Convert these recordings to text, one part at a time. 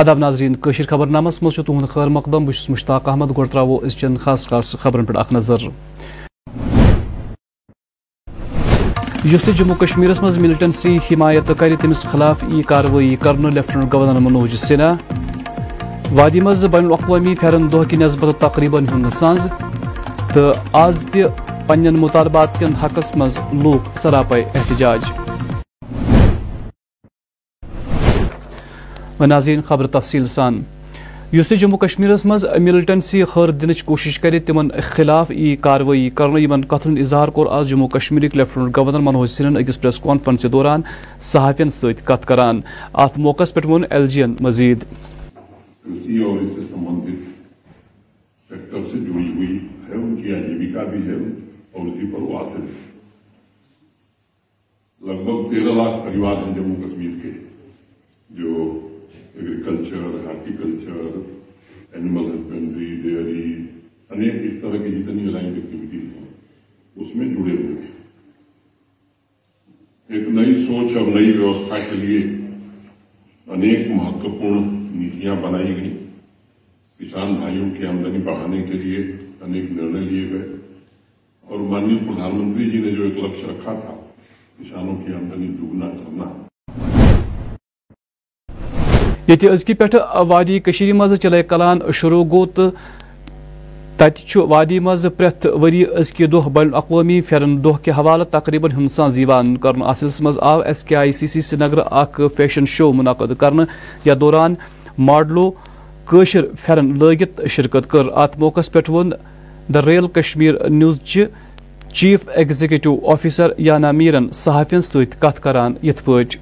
آداب ناظرین، کشیر خبر نامس مز تہد خیر مقدم بس مشتاق احمد گو ترو ازچن خاص خاص خبرن پہ اخ نظر. یس جموں کشمیر مز ملٹنسی حمایت کر تمس خلاف ای کاروی کرن لیفٹنٹ گورنر منوج سنہا. وادی مز بین الاقوامی پھرن دہ کہ نسبت تقریباً ہند سانز. تو آز تہ پنن مطالبات کن حقس مز لوک سراپے احتجاج. ناظرین خبر تفصیل سان۔ اس جموں کشمیر مز ملٹنسی خیر دن کوشش کر تمن خلاف ای کاروی کرنے کتن اظہار کور آج جموں کشمیر لیفٹنٹ گورنر منوج سنن اکس پریس کانفرنس دوران صحافین ست کت کران۔ ات موقع پہ ون ایل جی این مزید۔ لگ بھگ تیرہ لاکھ پریوار ہیں جموں کشمیر کے، جو agriculture horticulture animal husbandry dairy انیک اس طرح کی جتنی الائنڈ ایکٹیویٹیز ہیں اس میں جڑے ہوئے ہیں ایک نئی سوچ اور نئی ویوستھا کے لیے انیک مہتوپورن نیتیاں بنائی گئی کسان بھائیوں کی آمدنی بڑھانے کے لیے انیک نرنے لیے گئے اور ماننی پردھان منتری جی نے جو ایک لکش رکھا تھا کسانوں کی آمدنی دوگنا کرنا یہ ازکی پہ وادی کشیر مز چلے کلان شروع گو تو تت وادی مز پریت وری ازکی دہ بین الاقوامی پھرن دہ کے حوالہ تقریباً ہندوستان زیوان کرن اس مز آو ایس کے آئی سی سی سری نگر اخ فیشن شو منعقد کرن یا دوران ماڈلو کشر پھرن لگت شرکت کر۔ ات موقع پہ ون دا ریل کشمیر نیوز چہ چیف ایگزیکٹو آفیسر یانا میرن صحافین ست کت کران یت پٲٹھۍ۔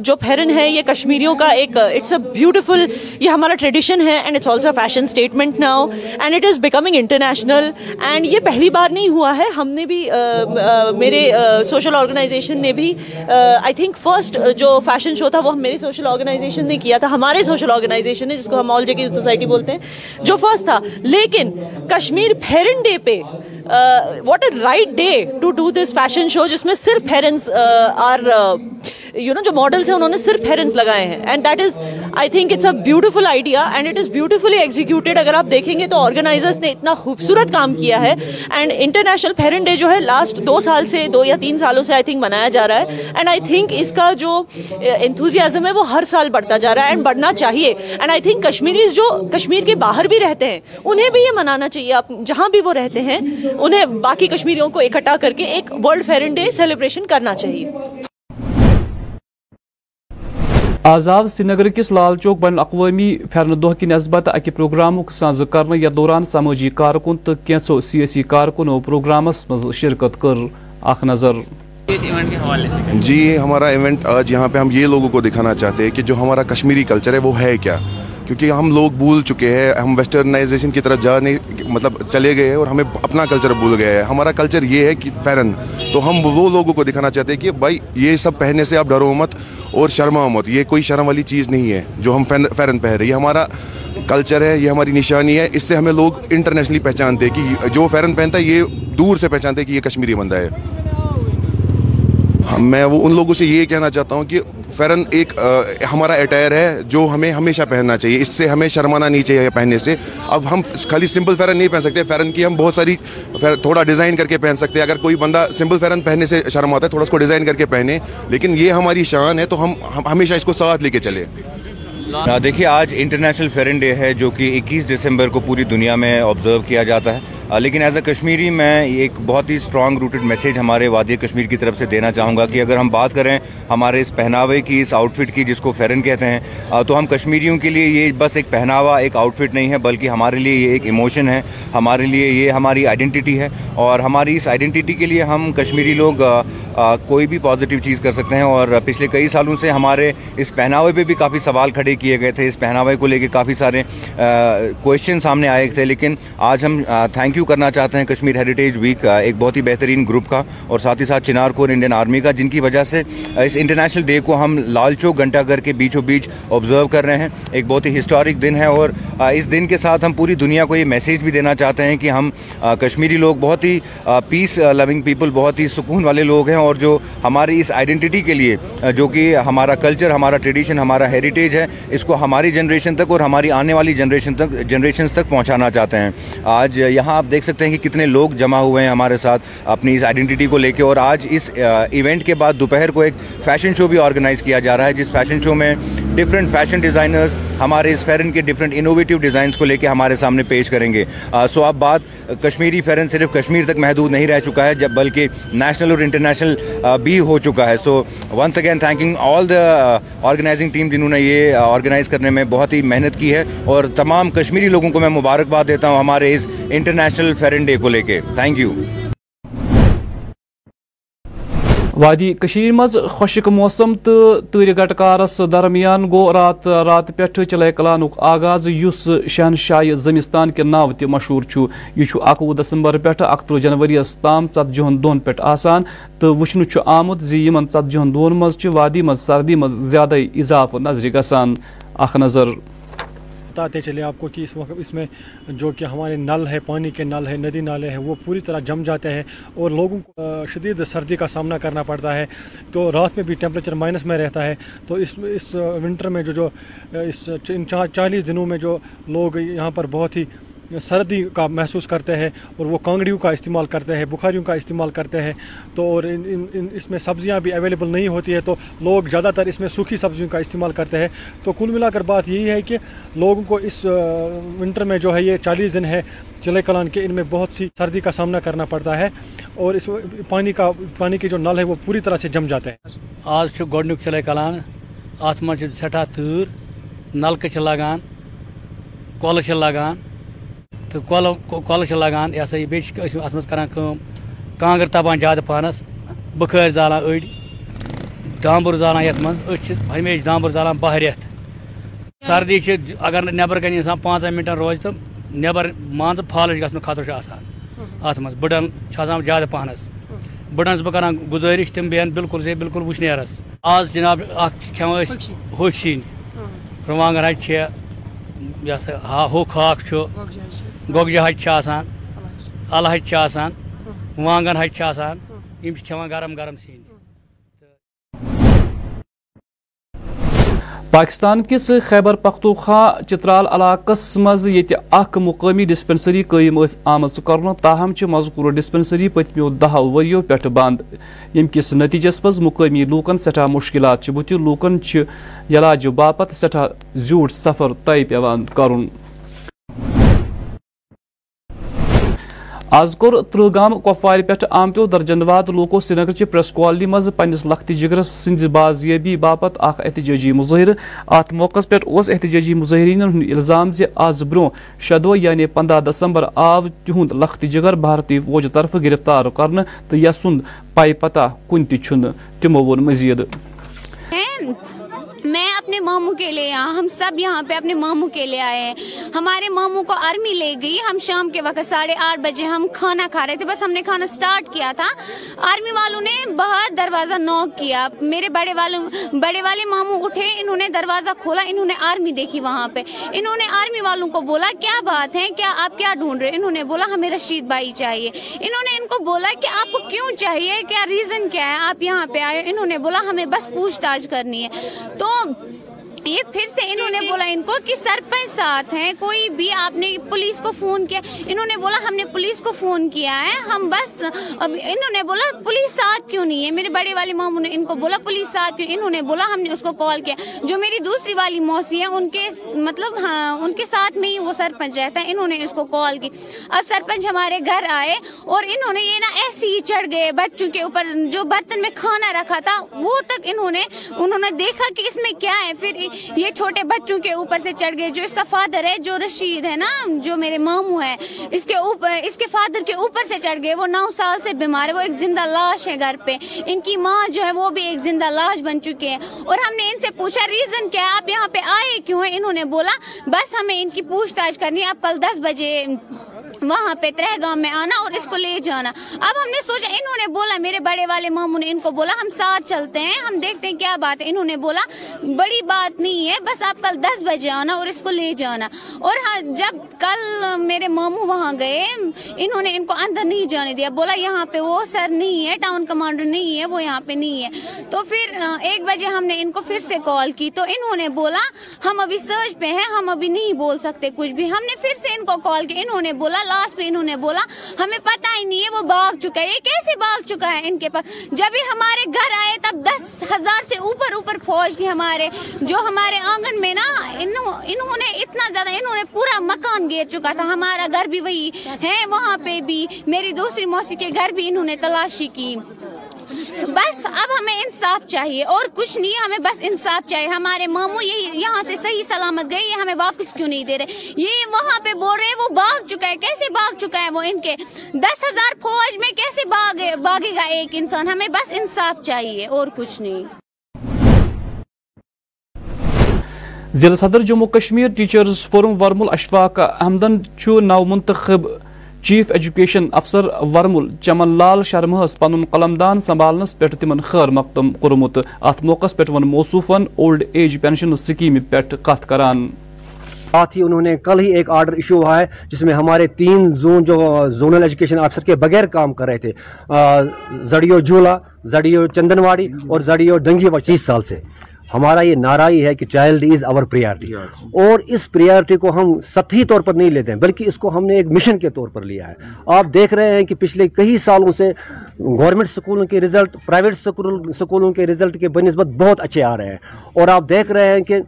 جو پھیرن ہے، یہ کشمیریوں کا ایک اٹس اے بیوٹیفل یہ ہمارا ٹریڈیشن ہے and it's also fashion statement now and it is becoming international and یہ پہلی بار نہیں ہوا ہے۔ ہم نے بھی میرے سوشل آرگنائزیشن نے بھی آئی تھنک فرسٹ جو فیشن شو تھا، وہ میری سوشل آرگنائزیشن نے کیا تھا۔ ہمارے سوشل آرگنائزیشن نے، جس کو ہم آل جے کی سوسائٹی بولتے ہیں، جو فرسٹ تھا۔ لیکن کشمیر پھیرن ڈے پہ what a right day to do this fashion show جس میں صرف ہیرنس آر یو نو جو ماڈلس ہیں، انہوں نے صرف ہیرنس لگائے ہیں. And that is I think it's a beautiful idea and it is beautifully executed اگر آپ دیکھیں گے تو آرگنائزرس نے اتنا خوبصورت کام کیا ہے. اینڈ انٹرنیشنل پھیرن ڈے جو ہے لاسٹ دو سال سے، دو یا تین سالوں سے آئی تھنک منایا جا رہا ہے. اینڈ آئی تھنک اس کا جو uh, انتھوزیازم ہے وہ ہر سال بڑھتا جا رہا ہے اینڈ بڑھنا چاہیے. اینڈ آئی تھنک کشمیریز جو کشمیر کے باہر بھی رہتے ہیں، انہیں بھی یہ منانا چاہیے. آپ جہاں بھی وہ رہتے ہیں، انہیں باقی کشمیریوں کو اکٹھا کر کے ایک ورلڈ فیرن ڈے سیلیبریشن کرنا چاہیے. آزاد سری نگر کس لال چوک بین الاقوامی پھرن دہ کہ نسبت اکہ پروگرام ساز کرنے یا دوران سماجی کارکن تو کینچو سیاسی کارکنوں پروگرامس مز شرکت کر اخ نظر۔ جی ہمارا ایونٹ آج یہاں پہ ہم یہ لوگوں کو دکھانا چاہتے ہیں کہ جو ہمارا کشمیری کلچر ہے وہ ہے کیا؟ کیونکہ ہم لوگ بھول چکے ہیں، ہم ویسٹرنائزیشن کی طرف جانے مطلب چلے گئے ہیں اور ہمیں اپنا کلچر بھول گئے ہیں ہمارا کلچر یہ ہے کہ فیرن تو ہم وہ لوگوں کو دکھانا چاہتے ہیں کہ بھائی، یہ سب پہننے سے آپ ڈرو مت اور شرما مت۔ یہ کوئی شرم والی چیز نہیں ہے جو ہم فیرن پہن رہے یہ ہمارا کلچر ہے، یہ ہماری نشانی ہے۔ اس سے ہمیں لوگ انٹرنیشنلی پہچانتے ہیں کہ جو فیرن پہنتا ہے، یہ دور سے پہچانتے ہیں کہ یہ کشمیری بندہ ہے۔ میں وہ ان لوگوں سے یہ کہنا چاہتا ہوں کہ فیرن ایک ہمارا اٹائر ہے جو ہمیں ہمیشہ پہننا چاہیے۔ اس سے ہمیں شرمانا نہیں چاہیے پہننے سے۔ اب ہم خالی سمپل فیرن نہیں پہن سکتے۔ فیرن کی ہم بہت ساری تھوڑا ڈیزائن کر کے پہن سکتے ہیں۔ اگر کوئی بندہ سمپل فیرن پہننے سے شرم آتا ہے، تھوڑا اس کو ڈیزائن کر کے پہنے۔ لیکن یہ ہماری شان ہے تو ہم ہمیشہ اس کو ساتھ لے کے چلے دیکھیے، آج انٹرنیشنل فیرن ڈے ہے جو کہ اکیس دسمبر کو پوری دنیا میں آبزرو کیا جاتا ہے۔ لیکن ایز اے کشمیری میں ایک بہت ہی اسٹرانگ روٹڈ میسیج ہمارے وادی کشمیر کی طرف سے دینا چاہوں گا کہ اگر ہم بات کریں ہمارے اس پہناوے کی، اس آؤٹ فٹ کی جس کو فیرن کہتے ہیں تو ہم کشمیریوں کے لیے یہ بس ایک پہناوا، ایک آؤٹ فٹ نہیں ہے، بلکہ ہمارے لیے یہ ایک ایموشن ہے، ہمارے لیے یہ ہماری آئیڈینٹی ہے، اور ہماری اس آئیڈینٹی کے لیے ہم کشمیری لوگ کوئی بھی پازیٹیو چیز کر سکتے ہیں، اور پچھلے کئی سالوں سے ہمارے اس پہناوے پہ بھی کافی سوال کھڑے کیے گئے تھے، اس پہناوے کو لے کے کافی سارے کوشچن سامنے آئے تھے، لیکن آج ہم تھینک یو یو کرنا چاہتے ہیں کشمیر ہیریٹیج ویک ایک بہت ہی بہترین گروپ کا اور ساتھ ہی ساتھ چنار کور انڈین آرمی کا، جن کی وجہ سے اس انٹرنیشنل ڈے کو ہم لال چوک گھنٹہ گھر کے بیچوں بیچ آبزرو کر رہے ہیں۔ ایک بہت ہی ہسٹورک دن ہے اور اس دن کے ساتھ ہم پوری دنیا کو یہ میسیج بھی دینا چاہتے ہیں کہ ہم کشمیری لوگ بہت ہی پیس لونگ پیپل بہت ہی سکون والے لوگ ہیں اور جو ہماری اس آئیڈینٹی کے لیے، جو کہ ہمارا کلچر ہمارا ٹریڈیشن ہمارا ہیریٹیج ہے، اس کو ہماری جنریشن تک اور ہماری آنے والی جنریشن تک جنریشنز تک پہنچانا چاہتے ہیں۔ آج یہاں آپ دیکھ سکتے ہیں کہ کتنے لوگ جمع ہوئے ہیں ہمارے ساتھ اپنی اس آئیڈینٹی کو لے کے اور آج اس ایونٹ کے بعد دوپہر کو ایک فیشن شو بھی آرگنائز کیا جا رہا ہے جس فیشن شو میں ڈفرینٹ فیشن ڈیزائنرز ہمارے اس فیرن کے ڈفرینٹ انوویٹیو ڈیزائنس کو لے کے ہمارے سامنے پیش کریں گے۔ سو اب بات کشمیری فیرن صرف کشمیر تک محدود نہیں رہ چکا ہے، جب بلکہ نیشنل اور انٹرنیشنل بھی ہو چکا ہے۔ So once again thanking all the organising team جنہوں نے یہ آرگنائز کرنے میں بہت ہی محنت کی ہے۔ اور تمام کشمیری لوگوں کو میں مبارکباد دیتا ہوں ہمارے اس انٹرنیشنل فیرن ڈے کو لے کے۔ تھینک یو وادی مز خشک موسم تو تر گٹکارس درمیان گو رات رات پہ چلے کلان آغاز اس شہنشاہ زمستان کے ناو تہ مشہور یہ اکوہ دسمبر پہ اکترہ جنوری تام ژتجہن دہن پہ آسان تو وچن آمت زی ان ژتجہن دہن مز وادی مز سردی مز زیادہ اضافہ نظر گسان اخ نظر۔ بتاتے چلے آپ کو کہ اس وقت اس میں جو کہ ہمارے نل ہے، پانی کے نل ہے، ندی نالے ہیں، وہ پوری طرح جم جاتے ہیں اور لوگوں کو شدید سردی کا سامنا کرنا پڑتا ہے۔ تو رات میں بھی ٹیمپریچر مائنس میں رہتا ہے۔ تو اس اس ونٹر میں جو جو، اس چالیس دنوں میں جو لوگ یہاں پر بہت ہی سردی کا محسوس کرتے ہیں اور وہ کانگڑیوں کا استعمال کرتے ہیں، بخاریوں کا استعمال کرتے ہیں۔ تو اور ان ان اس میں سبزیاں بھی اویلیبل نہیں ہوتی ہے تو لوگ زیادہ تر اس میں سوکھی سبزیوں کا استعمال کرتے ہیں۔ تو کل ملا کر بات یہی ہے کہ لوگوں کو اس ونٹر میں جو ہے یہ چالیس دن ہے چلے کلان کے، ان میں بہت سی سردی کا سامنا کرنا پڑتا ہے اور اس پانی کا، پانی کے جو نل ہے وہ پوری طرح سے جم جاتے ہیں۔ آج گۄڈنیُک چلے کلان ات منٛز چھِ سٮ۪ٹھاہ تۭر نلکہٕ چھِ لگان کۄلہٕ چھِ لگان۔ تو کۄلہٕ لگان یہ سا یہ بیٚیہِ چھِ اَتھ منٛز کران کٲم کانٛگٕر تپان زیادٕ پہنس بُخٲرۍ زالان أڑۍ دامبُر زالان یَتھ منٛز أسۍ چھِ ہمیشہِ دامبُر زالان باہ رٮ۪تھ۔ سردی چھِ اگر نہٕ نٮ۪بر کَنہِ اِنسان پانٛژَن مِنٹَن روزِ تہٕ نٮ۪بر مان ژٕ فالٕج گژھنُک خطرٕ چھُ آسان اَتھ منٛز بٕڑن چھِ آسان زیادٕ پہنس۔ بٕڑن چھُس بہٕ کران گُزٲرِش تِم بیٚہن بِلکُل سے بِلکُل وٕشنیرَس۔ آز جِناب اکھ چھِ کھٮ۪وان أسۍ ہوٚکھۍ سِنۍ رُوانٛگن ہچہِ چھےٚ یہِ ہسا ہا ہوٚکھ ہاکھ چھُ۔ گۄگجہِ ہچہِ چھِ آسان اَلہٕ ہچہِ چھِ آسان، وانٛگن ہچہِ چھِ آسان، یِم چھِ کھٮ۪وان گرم گرم سِنۍ پاکستان کس خیبر پختونخوا چترال علاقہ مز یہ مقامی ڈسپنسری قائم آم کر تاہم مذکور ڈسپنسری پتمو دہ وریو پہ بند۔ یم کس نتیجس مز مقامی لوکن سٹھا مشکلات بت لوکن علاج باپت سٹھا زیوٹ سفر طے پیوان کرن۔ آز کور ترہ گام کپوار پہ آمتو درجن واد لوکو سری نگر چہ پریس کالونی مز پنس لخت جگرس سند بازیابی باپت اخ احتجاجی مظاہرہ ات موقع پہ احتجاجی مظاہرین ہند الزام زِ آز برو شدو یعنی پندہ دسمبر آو تہند لخت جگر بھارتی فوج طرف گرفتار کرنے تو یسند پائی پتہ کن تہ تمو وون مزید۔ اپنے ماموں کے لیے یہاں ہم سب یہاں پہ اپنے ماموں کے لیے آئے ہیں۔ ہمارے ماموں کو آرمی لے گئی، ہم شام کے وقت ساڑھے آٹھ بجے ہم کھانا کھا رہے تھے۔ بس ہم نے کھانا سٹارٹ کیا تھا۔ آرمی والوں نے باہر دروازہ نوک کیا۔ میرے بڑے والوں، بڑے والے ماموں اٹھے، انہوں نے دروازہ کھولا، انہوں نے آرمی دیکھی وہاں پہ۔ انہوں نے آرمی والوں کو بولا، کیا بات ہے؟ کیا آپ کیا ڈھونڈ رہے انہوں نے بولا، ہمیں رشید بھائی چاہیے۔ انہوں نے ان کو بولا کہ آپ کو کیوں چاہیے؟ کیا ریزن کیا ہے؟ آپ یہاں پہ آئے۔ انہوں نے بولا، ہمیں بس پوچھ تاچھ کرنی ہے۔ تو یہ پھر سے انہوں نے بولا ان کو کہ سرپنچ ساتھ ہیں، کوئی بھی آپ نے پولیس کو فون کیا۔ انہوں نے بولا ہم نے پولیس کو فون کیا ہے، ہم بس اب انہوں نے بولا پولیس ساتھ کیوں نہیں ہے؟ میرے بڑے والے ماموں نے ان کو بولا پولیس ساتھ کیوں؟ انہوں نے بولا ہم نے اس کو کال کیا۔ جو میری دوسری والی موسی ہے ان کے مطلب ہاں ان کے ساتھ میں ہی وہ سرپنچ رہتا ہے۔ انہوں نے اس کو کال کی۔ اب سرپنچ ہمارے گھر آئے اور انہوں نے یہ نا ایسے ہی چڑھ گئے بچوں کے اوپر۔ جو برتن میں کھانا رکھا تھا، وہ تک انہوں نے انہوں نے دیکھا کہ اس میں کیا ہے۔ پھر یہ چھوٹے بچوں کے اوپر سے چڑھ گئے، جو اس کا فادر ہے، جو رشید ہے نا، جو میرے ماموں ہے اس کے اوپر اس کے فادر کے اوپر سے چڑھ گئے، وہ نو سال سے بیمار ہے، وہ ایک زندہ لاش ہے گھر پہ۔ ان کی ماں جو ہے، وہ بھی ایک زندہ لاش بن چکی ہے۔ اور ہم نے ان سے پوچھا ریزن کیا ہے؟ آپ یہاں پہ آئے کیوں ہیں؟ انہوں نے بولا، بس ہمیں ان کی پوچھ تاچھ کرنی آپ کل دس بجے وہاں پہ ترہ گام میں آنا اور اس کو لے جانا۔ اب ہم نے سوچا، انہوں نے بولا، میرے بڑے والے ماموں نے ان کو بولا، ہم ساتھ چلتے ہیں، ہم دیکھتے ہیں کیا بات ہے۔ انہوں نے بولا، بڑی بات نہیں ہے، بس آپ کل دس بجے آنا اور اس کو لے جانا۔ اور ہاں، جب کل میرے ماموں وہاں گئے، انہوں نے ان کو اندر نہیں جانے دیا۔ بولا، یہاں پہ وہ سر نہیں ہے، ٹاؤن کمانڈر نہیں ہے، وہ یہاں پہ نہیں ہے۔ تو پھر ایک بجے ہم نے ان کو پھر سے کال کی، تو انہوں نے بولا، ہم ابھی سرچ پہ ہیں، ہم ابھی نہیں بول سکتے کچھ بھی۔ ہم نے پھر سے ان کو کال کی، انہوں نے بولا لاسٹ پہ انہوں نے بولا، ہمیں پتہ ہی نہیں ہے وہ بھاگ چکا ہے. یہ کیسے بھاگ چکا ہے ان کے پاس؟ جب ہی ہمارے گھر آئے تب دس ہزار سے اوپر اوپر فوج تھی ہمارے، جو ہمارے آنگن میں نا انہوں نے اتنا زیادہ، انہوں نے پورا مکان گیر چکا تھا۔ ہمارا گھر بھی وہی ہے، وہاں پہ بھی، میری دوسری موسی کے گھر بھی انہوں نے تلاشی کی۔ بس اب ہمیں انصاف چاہیے اور کچھ نہیں، ہمیں بس انصاف چاہیے۔ ہمارے ماموں یہ یہاں سے صحیح سلامت گئے، یہ ہمیں واپس کیوں نہیں دے رہے؟ یہ وہاں پہ بول رہے وہ بھاگ چکا ہے۔ کیسے بھاگ چکا ہے وہ ان کے؟ دس ہزار فوج میں کیسے بھاگ بھاگے گا ایک انسان؟ ہمیں بس انصاف چاہیے اور کچھ نہیں۔ ضلع صدر جموں کشمیر ٹیچرز فورم ورمول اشفاق احمدن نو منتخب چیف ایجوکیشن افسر ورمول چمن لال شرمہس پن قلمدان سنبھالنس پہ تم خیر مقدم کورمت ات موقع پہ ون موصوفن اولڈ ایج پینشن سکیم پہ کت کران ساتھ ہی انہوں نے کل ہی ایک آرڈر ایشو ہوا ہے، جس میں ہمارے تین زون جو زونل ایجوکیشن آفیسر کے بغیر کام کر رہے تھے۔ زڑیو جولا زڑیو چندنواڑی اور زڑیو ڈنگی وچیس سال سے۔ ہمارا یہ نعرہ ہی ہے کہ چائلڈ از اور پریارٹی اور اس پریارٹی کو ہم سطحی طور پر نہیں لیتے ہیں بلکہ اس کو ہم نے ایک مشن کے طور پر لیا ہے۔ آپ دیکھ رہے ہیں کہ پچھلے کئی سالوں سے گورنمنٹ سکولوں کے رزلٹ پرائیویٹ سکولوں کے رزلٹ کے بنسبت بہت اچھے آ رہے ہیں۔ اور آپ دیکھ رہے ہیں کہ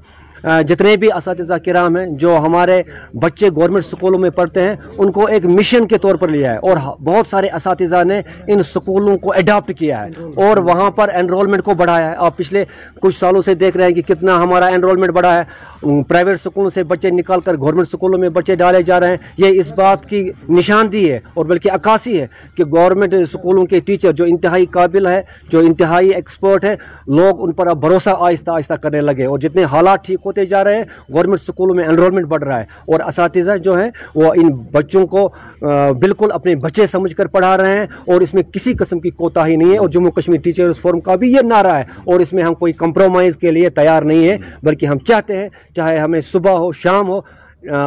جتنے بھی اساتذہ کرام ہیں جو ہمارے بچے گورنمنٹ سکولوں میں پڑھتے ہیں، ان کو ایک مشن کے طور پر لیا ہے۔ اور بہت سارے اساتذہ نے ان سکولوں کو اڈاپٹ کیا ہے۔ اور وہاں پر انرولمنٹ کو بڑھایا ہے۔ آپ پچھلے کچھ سالوں سے دیکھ رہے ہیں کہ کتنا ہمارا انرولمنٹ بڑھا ہے۔ پرائیویٹ سکولوں سے بچے نکال کر گورنمنٹ سکولوں میں بچے ڈالے جا رہے ہیں۔ یہ اس بات کی نشاندہی ہے اور بلکہ عکاسی ہے کہ گورنمنٹ سکولوں کے ٹیچر جو انتہائی قابل ہے، جو انتہائی ایکسپرٹ ہے لوگ ان پر اب بھروسہ آہستہ آہستہ کرنے لگے۔ اور جتنے حالات ٹھیک ہو ہوتے جا رہے ہیں۔ گورنمنٹ سکولوں میں انرولمنٹ بڑھ رہا ہے۔ اور اساتذہ جو ہیں، وہ ان بچوں کو بالکل اپنے بچے سمجھ کر پڑھا رہے ہیں۔ اور اس میں کسی قسم کی کوتاہی نہیں ہے۔ اور جموں کشمیر ٹیچرز فورم کا بھی یہ نعرہ ہے۔ اور اس میں ہم کوئی کمپرومائز کے لیے تیار نہیں ہے بلکہ ہم چاہتے ہیں، چاہے ہمیں صبح ہو، شام ہو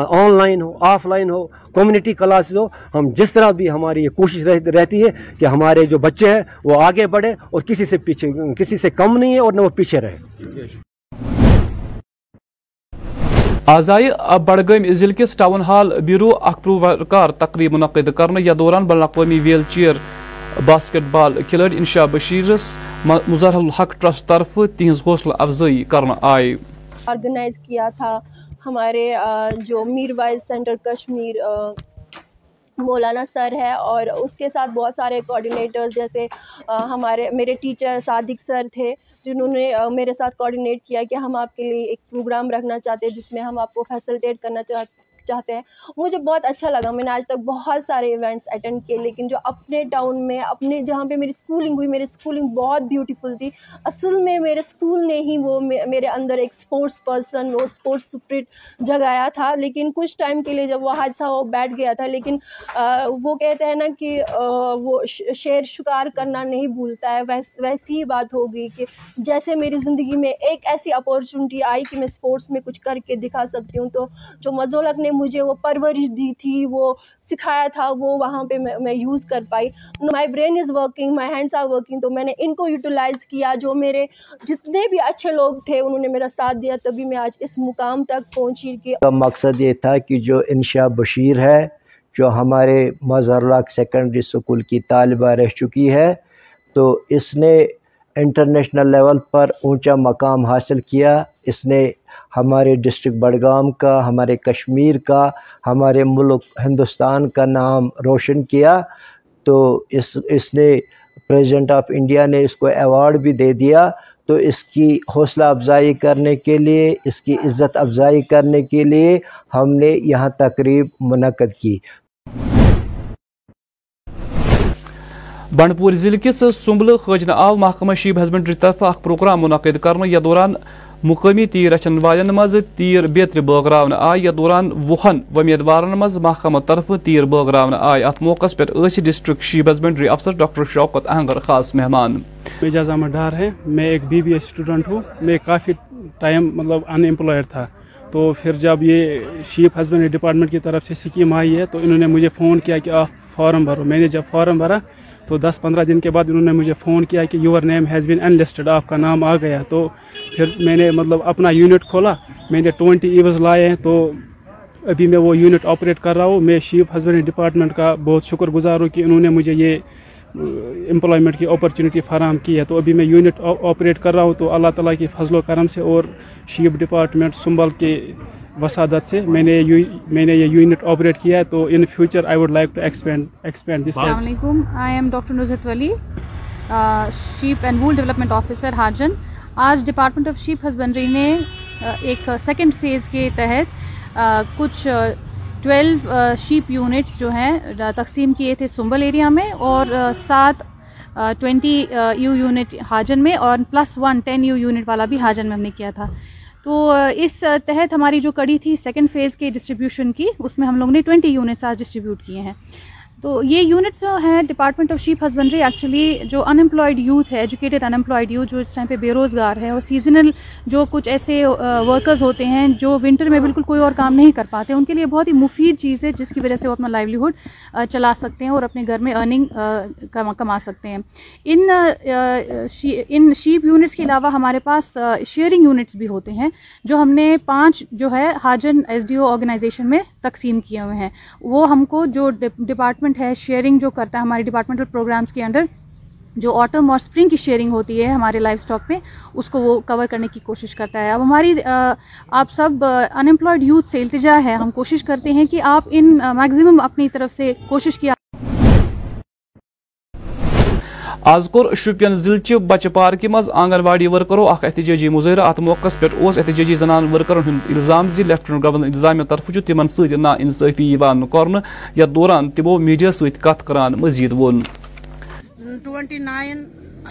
آن لائن ہو آف لائن ہو کمیونٹی کلاسز ہو، ہم جس طرح بھی ہماری یہ کوشش رہتی ہے کہ ہمارے جو بچے ہیں، وہ آگے بڑھیں اور کسی سے پیچھے، کسی سے کم نہیں ہے اور نہ وہ پیچھے رہے آزائے بڈگم ضلع کس ٹاؤن ہال بیرو پروکار تقریب منعقد کرنے یا دوران بین الاقوامی ویل چیئر باسکٹ بال کھلاڑی انشا بشیرس مظہر الحق ٹرسٹ طرف تہذ حوصلہ افزائی کرنا آئے آرگنائز کیا تھا ہمارے جو میر وائز سینٹر کشمیر مولانا سر ہے اور اس کے ساتھ بہت سارے کوآرڈینیٹرز جیسے ہمارے، میرے ٹیچر صادق سر تھے، جنہوں نے میرے ساتھ کوارڈینیٹ کیا کہ ہم آپ کے لیے ایک پروگرام رکھنا چاہتے ہیں جس میں ہم آپ کو فیسلٹیٹ کرنا چاہتے چاہتے ہیں۔ مجھے بہت اچھا لگا۔ میں نے آج تک بہت سارے ایونٹس اٹینڈ کیے، لیکن جو اپنے ٹاؤن میں، اپنے جہاں پہ میری اسکولنگ ہوئی، میری اسکولنگ بہت بیوٹیفل تھی۔ اصل میں میرے اسکول نے ہی وہ میرے اندر ایک اسپورٹس پرسن وہ اسپورٹس اسپرٹ جگایا تھا۔ لیکن کچھ ٹائم کے لیے جب وہ حادثہ وہ بیٹھ گیا تھا، لیکن وہ کہتے ہیں نا کہ وہ شعر شکار کرنا نہیں بھولتا ہے۔ ویسی ہی بات ہو گئی کہ جیسے میری زندگی میں ایک ایسی اپارچونیٹی آئی کہ میں اسپورٹس میں کچھ کر کے دکھا سکتی ہوں، تو جو مزولک نے مجھے وہ پرورش دی تھی، وہ سکھایا تھا، وہ وہاں پہ میں یوز کر پائی۔ My brain is working my hands are working تو میں نے ان کو یوٹیلائز کیا جو میرے جتنے بھی اچھے لوگ تھے، انہوں نے میرا ساتھ دیا۔ تبھی میں آج اس مقام تک پہنچی کہ مقصد یہ تھا کہ جو انشا بشیر ہے، جو ہمارے مظہرلاک سیکنڈری اسکول کی طالبہ رہ چکی ہے، تو اس نے انٹرنیشنل لیول پر اونچا مقام حاصل کیا۔ اس نے ہمارے ڈسٹرکٹ بڑگام کا، ہمارے کشمیر کا، ہمارے ملک ہندوستان کا نام روشن کیا۔ تو اس اس نے پریزیڈنٹ آف انڈیا نے اس کو ایوارڈ بھی دے دیا۔ تو اس کی حوصلہ افزائی کرنے کے لیے، اس کی عزت افزائی کرنے کے لیے ہم نے یہاں تقریب منعقد کی۔ بنڈپور ضلع کس سمبل خجن آو محکمہ شیب ہسبنڈری طرف اخ پروگرام منعقد کرنے دوران مقامی تیر رچن والن مز تیر بیتر بٲگراونہٕ آیہِ یتھ دوران وُہن وۄمیدوارن منٛز محکمہٕ طرفہٕ تیر بٲگراونہٕ آیہِ اتھ موقعس پٮ۪ٹھ ٲسۍ ڈسٹرکٹ شیپ ہسبنڈری افسر ڈاکٹر شوکت اہنگر خاص مہمان۔ اعجاز احمد ڈار ہے، میں ایک بی بی ایس اسٹوڈنٹ ہوں۔ میں کافی ٹائم مطلب ان امپلائڈ تھا۔ تو پھر جب یہ شیپ ہسبینڈری ڈپارٹمنٹ کی طرف سے اسکیم آئی ہے، تو انہوں نے مجھے فون کیا کہ آپ فارم بھرو۔ میں نے جب فارم بھرا تو دس پندرہ دن کے بعد انہوں نے مجھے فون کیا کہ your name has been enlisted آپ کا نام آ گیا۔ تو پھر میں نے مطلب اپنا یونٹ کھولا، میں نے ٹوینٹی ایوز لائے ہیں۔ تو ابھی میں وہ یونٹ آپریٹ کر رہا ہوں۔ میں شیپ ہسبینڈری ڈپارٹمنٹ کا بہت شکر گزار ہوں کہ انہوں نے مجھے یہ امپلائمنٹ کی اپرچونیٹی فراہم کی ہے۔ تو ابھی میں یونٹ آپریٹ کر رہا ہوں۔ تو اللہ تعالیٰ کی فضل و کرم سے اور شیپ ڈپارٹمنٹ سنبھل کے وسادت سے میں نے میں نے یہ یونٹ آپریٹ کیا ہے تو in future I would like to expand expand this السلام علیکم I am doctor Nazrat Wali sheep and wool development officer Hajin. آج ڈپارٹمنٹ آف شیپ ہسبینڈری نے ایک سیکنڈ فیز کے تحت کچھ ٹویلو شیپ یونٹس جو ہیں تقسیم کیے تھے سنبل ایریا میں اور سات ٹوینٹی یو یونٹ حاجن میں اور plus one ten you unit والا بھی حاجن میں ہم نے کیا تھا۔ تو اس تحت ہماری جو کڑی تھی سیکنڈ فیز کے ڈسٹریبیوشن کی، اس میں ہم لوگ نے ٹوینٹی یونٹس آج ڈسٹریبیوٹ کیے ہیں۔ تو یہ یونٹس ہیں department of sheep husbandry actually جو ان امپلائڈ یوتھ ہے ایجوکیٹڈ ان امپلائڈ یوتھ جو اس ٹائم پہ بے روزگار ہے اور سیزنل جو کچھ ایسے ورکرز ہوتے ہیں جو ونٹر میں بالکل کوئی اور کام نہیں کر پاتے، ان کے لیے بہت ہی مفید چیز ہے جس کی وجہ سے وہ اپنا لائیولیہڈ چلا سکتے ہیں اور اپنے گھر میں ارننگ کما سکتے ہیں۔ ان ان شیپ یونٹس کے علاوہ ہمارے پاس شیئرنگ یونٹس بھی ہوتے ہیں جو ہم نے پانچ جو ہے Hajan S D O organization میں تقسیم کیے ہوئے ہیں۔ وہ ہم کو جو ڈپارٹمنٹ ڈپارٹمنٹ ہے شیئرنگ جو کرتا ہے ہمارے ڈپارٹمنٹل پروگرامس کے انڈر جو آٹم اور سپرنگ کی شیئرنگ ہوتی ہے ہمارے لائف اسٹاک میں، اس کو وہ کور کرنے کی کوشش کرتا ہے۔ اب ہماری آپ سب ان امپلائڈ یوتھ سے التجا ہے۔ ہم کوشش کرتے ہیں کہ آپ ان میگزیمم اپنی طرف سے کوشش کیا آز کور شوپین ضلع چہ بچہ پارکہ مز آنگن واڑی ورکرو اخ احتجاجی مظاہرہ ات موقع پہ اس احتجاجی زنان ورکرن ہند الزام زی لیفٹنٹ گورنر انتظامیہ طرف تمن ست نا انصافی کر یتھ دوران تمو میڈیا ست کت کران مزید وون ٹوینٹی نائن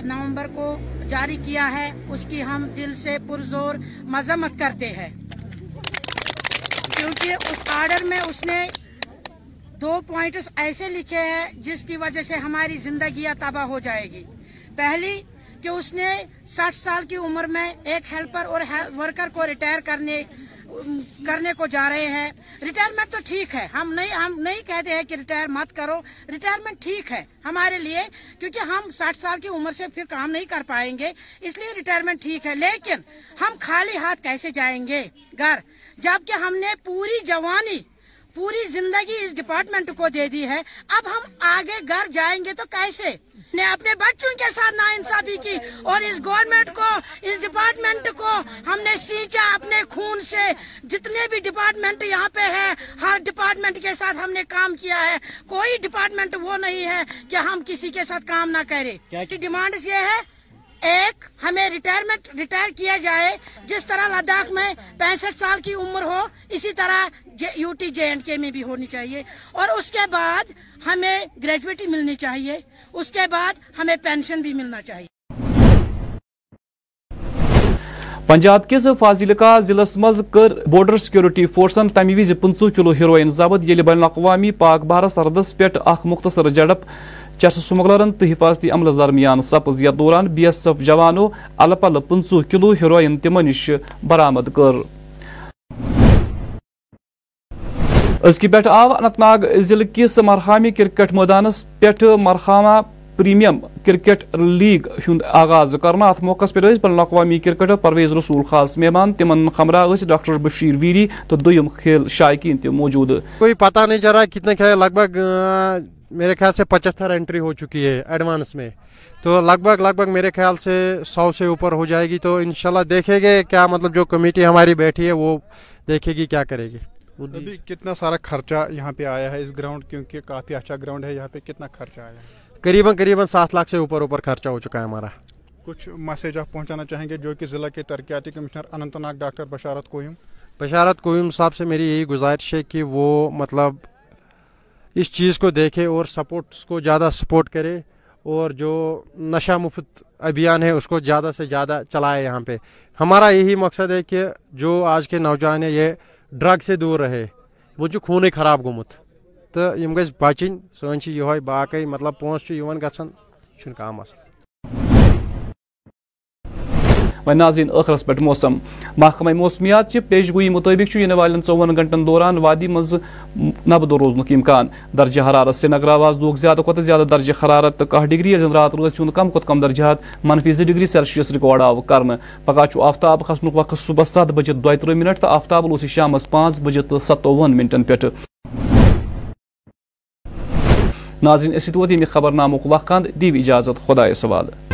نومبر کو جاری کیا ہے اس کی ہم دل سے پرزور مذمت کرتے ہیں کیونکہ اس آرڈر میں اس نے دو پوائنٹس ایسے لکھے ہیں جس کی وجہ سے ہماری زندگیاں تباہ ہو جائے گی۔ پہلی، کہ اس نے ساٹھ سال کی عمر میں ایک ہیلپر اور ورکر کو ریٹائر کرنے کرنے کو جا رہے ہیں۔ ریٹائرمنٹ تو ٹھیک ہے۔ ہم نہیں ہم نہیں کہتے ہیں کہ ریٹائر مت کرو۔ ریٹائرمنٹ ٹھیک ہے ہمارے لیے، کیونکہ ہم ساٹھ سال کی عمر سے پھر کام نہیں کر پائیں گے۔ اس لیے ریٹائرمنٹ ٹھیک ہے۔ لیکن ہم خالی ہاتھ کیسے جائیں گے؟ گھر۔ جبکہ ہم نے پوری جوانی پوری زندگی اس ڈپارٹمنٹ کو دے دی ہے۔ اب ہم آگے گھر جائیں گے تو کیسے؟ نے اپنے بچوں کے ساتھ نا انصافی کی اور اس گورنمنٹ کو اس ڈپارٹمنٹ کو ہم نے سینچا اپنے خون سے۔ جتنے بھی ڈپارٹمنٹ یہاں پہ ہے ہر ڈپارٹمنٹ کے ساتھ ہم نے کام کیا ہے۔ کوئی ڈپارٹمنٹ وہ نہیں ہے کہ ہم کسی کے ساتھ کام نہ کرے ڈیمانڈ یہ ہے ایک ہمیں ریٹائرمنٹ ریٹائر کیا جائے، جس طرح لداخ میں پینسٹھ سال کی عمر ہو، اسی طرح یو ٹی جے اینڈ کے میں بھی ہونی چاہیے۔ اور اس کے بعد ہمیں گریجویٹی ملنی چاہیے۔ اس کے بعد ہمیں پینشن بھی ملنا چاہیے۔ پنجاب کس فاضلکہ ضلع مز کر بارڈر سیکورٹی فورسن تمہ وز پنچہ کلو ہیروئن ضبط یل بین الاقوامی پاک بہار سرحدس پہ اخ مختصر جڑپ چرس سمگلرن تو حفاظتی عملس درمیان سپز یتھ دوران بی ایس ایف جوانو الہ پلہ پنچہ کلو ہیروئن تمہ نش برآمد کر. ازکہ پہ آو اننت ناگ ضلع کس مرحامی کرکٹ میدانس پہ مرحامہ پریمیم کرکٹ لیگ ہند آغاز کرنا. ات موقع پہ بین الاقوامی کرکٹر پرویز رسول خاص مہمان تمن خمرہ ڈاکٹر بشیر ویری تو دویم کھیل شائقین تہ موجود. کوئی پتہ نہیں چل رہا کتنے کھیل لگ بھگ میرے خیال سے پچہتر انٹری ہو چکی ہے ایڈوانس میں۔ تو لگ بھگ لگ بھگ میرے خیال سے سو سے اوپر ہو جائے گی۔ تو انشاءاللہ دیکھیں گے کیا مطلب جو کمیٹی ہماری بیٹھی ہے وہ دیکھے گی کیا کرے گی۔ ابھی کتنا سارا خرچہ یہاں پہ آیا ہے اس گراؤنڈ کیونکہ کافی اچھا گراؤنڈ ہے یہاں پہ کتنا خرچہ آیا ہے؟ قریباً قریباً سات لاکھ سے اوپر اوپر خرچہ ہو چکا ہے ہمارا۔ کچھ میسیج آپ پہنچانا چاہیں گے جو کہ ضلع کے ترقیاتی کمشنر اننت ناگ ڈاکٹر بشارت کوئم بشارت کوئم صاحب سے میری یہی گزارش ہے کہ وہ مطلب اس چیز کو دیکھے اور سپورٹس کو زیادہ سپورٹ کرے اور جو نشہ مفت ابھیان ہے، اس کو زیادہ سے زیادہ چلائے یہاں پہ۔ ہمارا یہی مقصد ہے کہ جو آج کے نوجوان ہیں، یہ ڈرگ سے دور رہے۔ وہ جو خونے خراب گمت۔ تو گز بچن سن یہ باقی مطلب پونس گھن کام مسئلہ وی ناظرین ٲخرس پٮ۪ٹھ موسم محکمہ موسمیات چی پیش گوئی مطابق چھُ یِنہٕ والٮ۪ن ژۄوُہن گھنٹن دوران وادی منٛز نبدٕ روزنُک امکان درجہ حرارت سرینگر آواز لوگ زیادہ کھۄتہٕ زیادہ درجہ حرارت تہٕ کاہ ڈگری ییٚلہِ زن راتھ رٲژ کم کھۄتہٕ کم درجات منفی زٕ ڈگری سیلسِیَس رِکاڈ آو کر پگہ چھُ آفتاب کھسن وقت صبح ست بجے دۄیہِ تٕرٛہ منٹ تہٕ آفتاب لوس شام پانچ بجے تو تہٕ منٹن پہ ناظرین اسی طور خبر نامک وقت دی اجازت خدا سوال